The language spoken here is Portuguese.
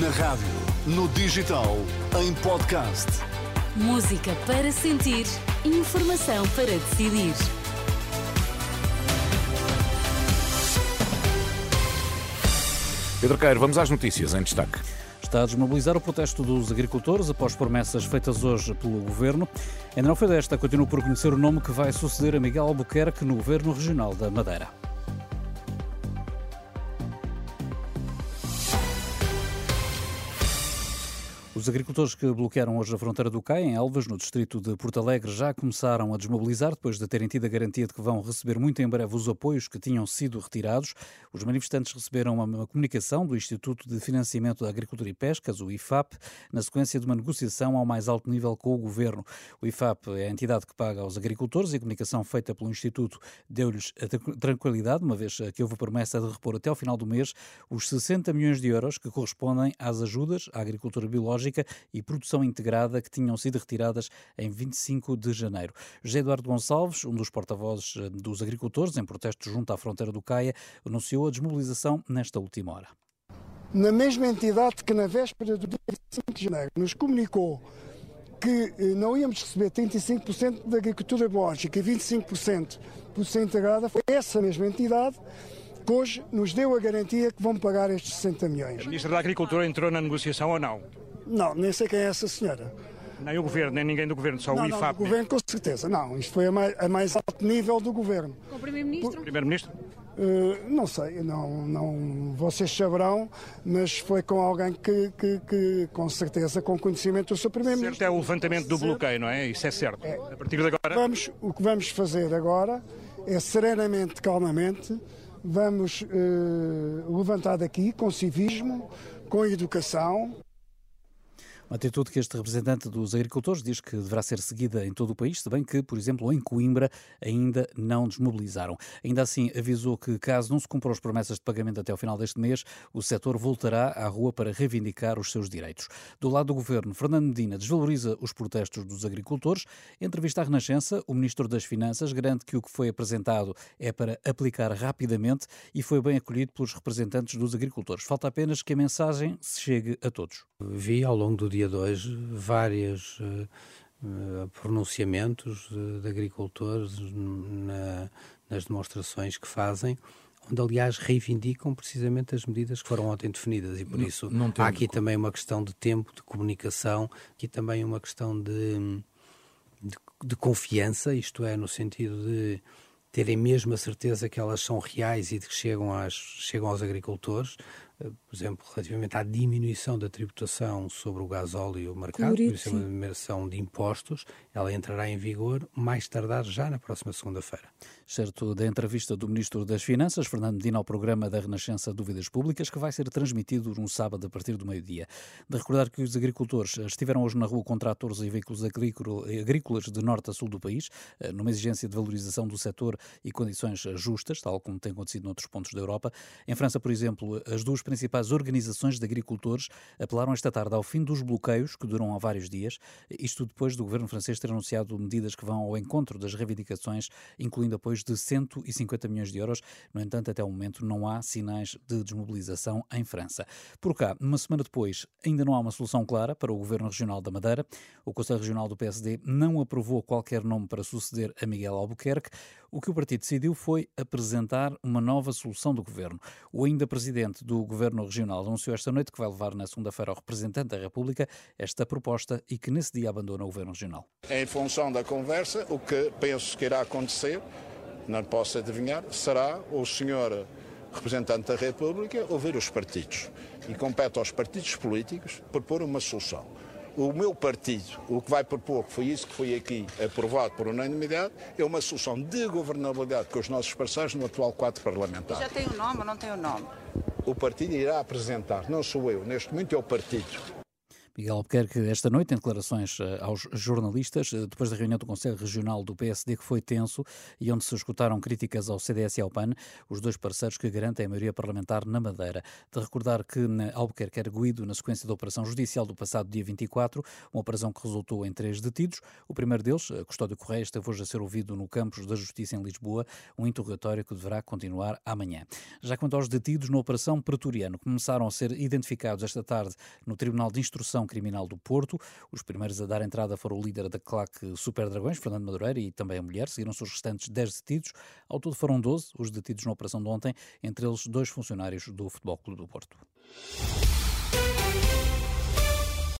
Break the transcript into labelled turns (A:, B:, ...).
A: Na rádio, no digital, em podcast.
B: Música para sentir, informação para decidir.
C: Pedro Queiro, vamos às notícias em destaque.
D: Está a desmobilizar o protesto dos agricultores após promessas feitas hoje pelo governo. Ainda não foi desta, continua por conhecer o nome que vai suceder a Miguel Albuquerque no governo regional da Madeira. Os agricultores que bloquearam hoje a fronteira do CAI, em Elvas, no distrito de Porto Alegre, já começaram a desmobilizar depois de terem tido a garantia de que vão receber muito em breve os apoios que tinham sido retirados. Os manifestantes receberam uma comunicação do Instituto de Financiamento da Agricultura e Pescas, o IFAP, na sequência de uma negociação ao mais alto nível com o governo. O IFAP é a entidade que paga aos agricultores e a comunicação feita pelo Instituto deu-lhes a tranquilidade, uma vez que houve a promessa de repor até ao final do mês os 60 milhões de euros que correspondem às ajudas à agricultura biológica e produção integrada que tinham sido retiradas em 25 de janeiro. José Eduardo Gonçalves, um dos porta-vozes eh, dos agricultores em protesto junto à fronteira do Caia, anunciou a desmobilização nesta última hora.
E: Na mesma entidade que na véspera do dia 25 de janeiro nos comunicou que eh, não íamos receber 35% da agricultura biológica e 25% de produção integrada, foi essa mesma entidade que hoje nos deu a garantia que vão pagar estes 60 milhões.
F: A Ministra da Agricultura entrou na negociação ou não?
E: Não, nem sei quem é essa senhora.
F: Nem o Governo, nem ninguém do Governo, só
E: não,
F: o IFAP.
E: Não, o Governo com certeza, não. Isto foi a mais, a mais alto nível do Governo.
G: Com o Primeiro-Ministro?
F: Primeiro-Ministro?
E: Uh, não sei, não, não, vocês saberão, mas foi com alguém que, que, que com certeza, com conhecimento do seu Primeiro-Ministro.
F: Certo é o levantamento do bloqueio, não é? Isso é certo. É. A partir de agora...
E: Vamos, o que vamos fazer agora é serenamente, calmamente, vamos uh, levantar daqui com civismo, com educação,
D: uma atitude que este representante dos agricultores diz que deverá ser seguida em todo o país, se bem que, por exemplo, em Coimbra ainda não desmobilizaram. Ainda assim, avisou que, caso não se cumpram as promessas de pagamento até ao final deste mês, o setor voltará à rua para reivindicar os seus direitos. Do lado do governo, Fernando Medina desvaloriza os protestos dos agricultores. Em entrevista à Renascença, o ministro das Finanças garante que o que foi apresentado é para aplicar rapidamente e foi bem acolhido pelos representantes dos agricultores. Falta apenas que a mensagem se chegue a todos.
H: Vi ao longo do dia de hoje vários uh, pronunciamentos de, de agricultores na, nas demonstrações que fazem, onde aliás reivindicam precisamente as medidas que foram ontem definidas. E por não, isso não há aqui também uma questão de tempo, de comunicação, aqui também uma questão de, de, de confiança, isto é, no sentido de terem mesmo a certeza que elas são reais e de que chegam, às, chegam aos agricultores, eh, por exemplo, relativamente à diminuição da tributação sobre o gás óleo mercado, por isso é uma diminuição de impostos, ela entrará em vigor mais tardar já na próxima segunda-feira.
D: Certo da entrevista do Ministro das Finanças, Fernando Medina, ao programa da Renascença Dúvidas Públicas, que vai ser transmitido no sábado a partir do meio-dia. De recordar que os agricultores estiveram hoje na rua com tratores e veículos agrícolas de norte a sul do país, eh, numa exigência de valorização do setor e condições justas, tal como tem acontecido noutros pontos da Europa. Em França, por exemplo, as duas principais organizações de agricultores apelaram esta tarde ao fim dos bloqueios, que duram há vários dias, isto depois do governo francês ter anunciado medidas que vão ao encontro das reivindicações, incluindo apoios de 150 milhões de euros. No entanto, até o momento não há sinais de desmobilização em França. Por cá, uma semana depois, ainda não há uma solução clara para o governo regional da Madeira. O Conselho Regional do PSD não aprovou qualquer nome para suceder a Miguel Albuquerque. O que o partido decidiu foi apresentar uma nova solução do governo. O ainda presidente do governo regional anunciou esta noite que vai levar na segunda-feira ao representante da República esta proposta e que nesse dia abandona o governo regional.
I: Em função da conversa, o que penso que irá acontecer, não posso adivinhar, será o senhor representante da República ouvir os partidos e compete aos partidos políticos propor uma solução o meu partido, o que vai propor, que foi isso que foi aqui aprovado por unanimidade, é uma solução de governabilidade com os nossos parceiros no atual quadro parlamentar.
G: Já tem o nome ou não tem o nome?
I: O partido irá apresentar, não sou eu, neste momento é o partido
D: Miguel Albuquerque, esta noite, em declarações eh, aos jornalistas, eh, depois da reunião do Conselho Regional do PSD, que foi tenso e onde se escutaram críticas ao CDS e ao PAN, os dois parceiros que garantem a maioria parlamentar na Madeira. De recordar que Albuquerque era arguído na sequência da operação judicial do passado dia 24, uma operação que resultou em três detidos. O primeiro deles, Custódio Correia, esteve hoje a ser ouvido no campus da Justiça em Lisboa, um interrogatório que deverá continuar amanhã. Já quanto aos detidos na Operação Pretoriano, começaram a ser identificados esta tarde no Tribunal de Instrução Criminal do Porto. Os primeiros a dar entrada foram o líder da claque Super Dragões, Fernando Madureira, e também a mulher. Seguiram-se os restantes 10 detidos. Ao todo foram 12 os detidos na operação de ontem, entre eles dois funcionários do Futebol Clube do Porto.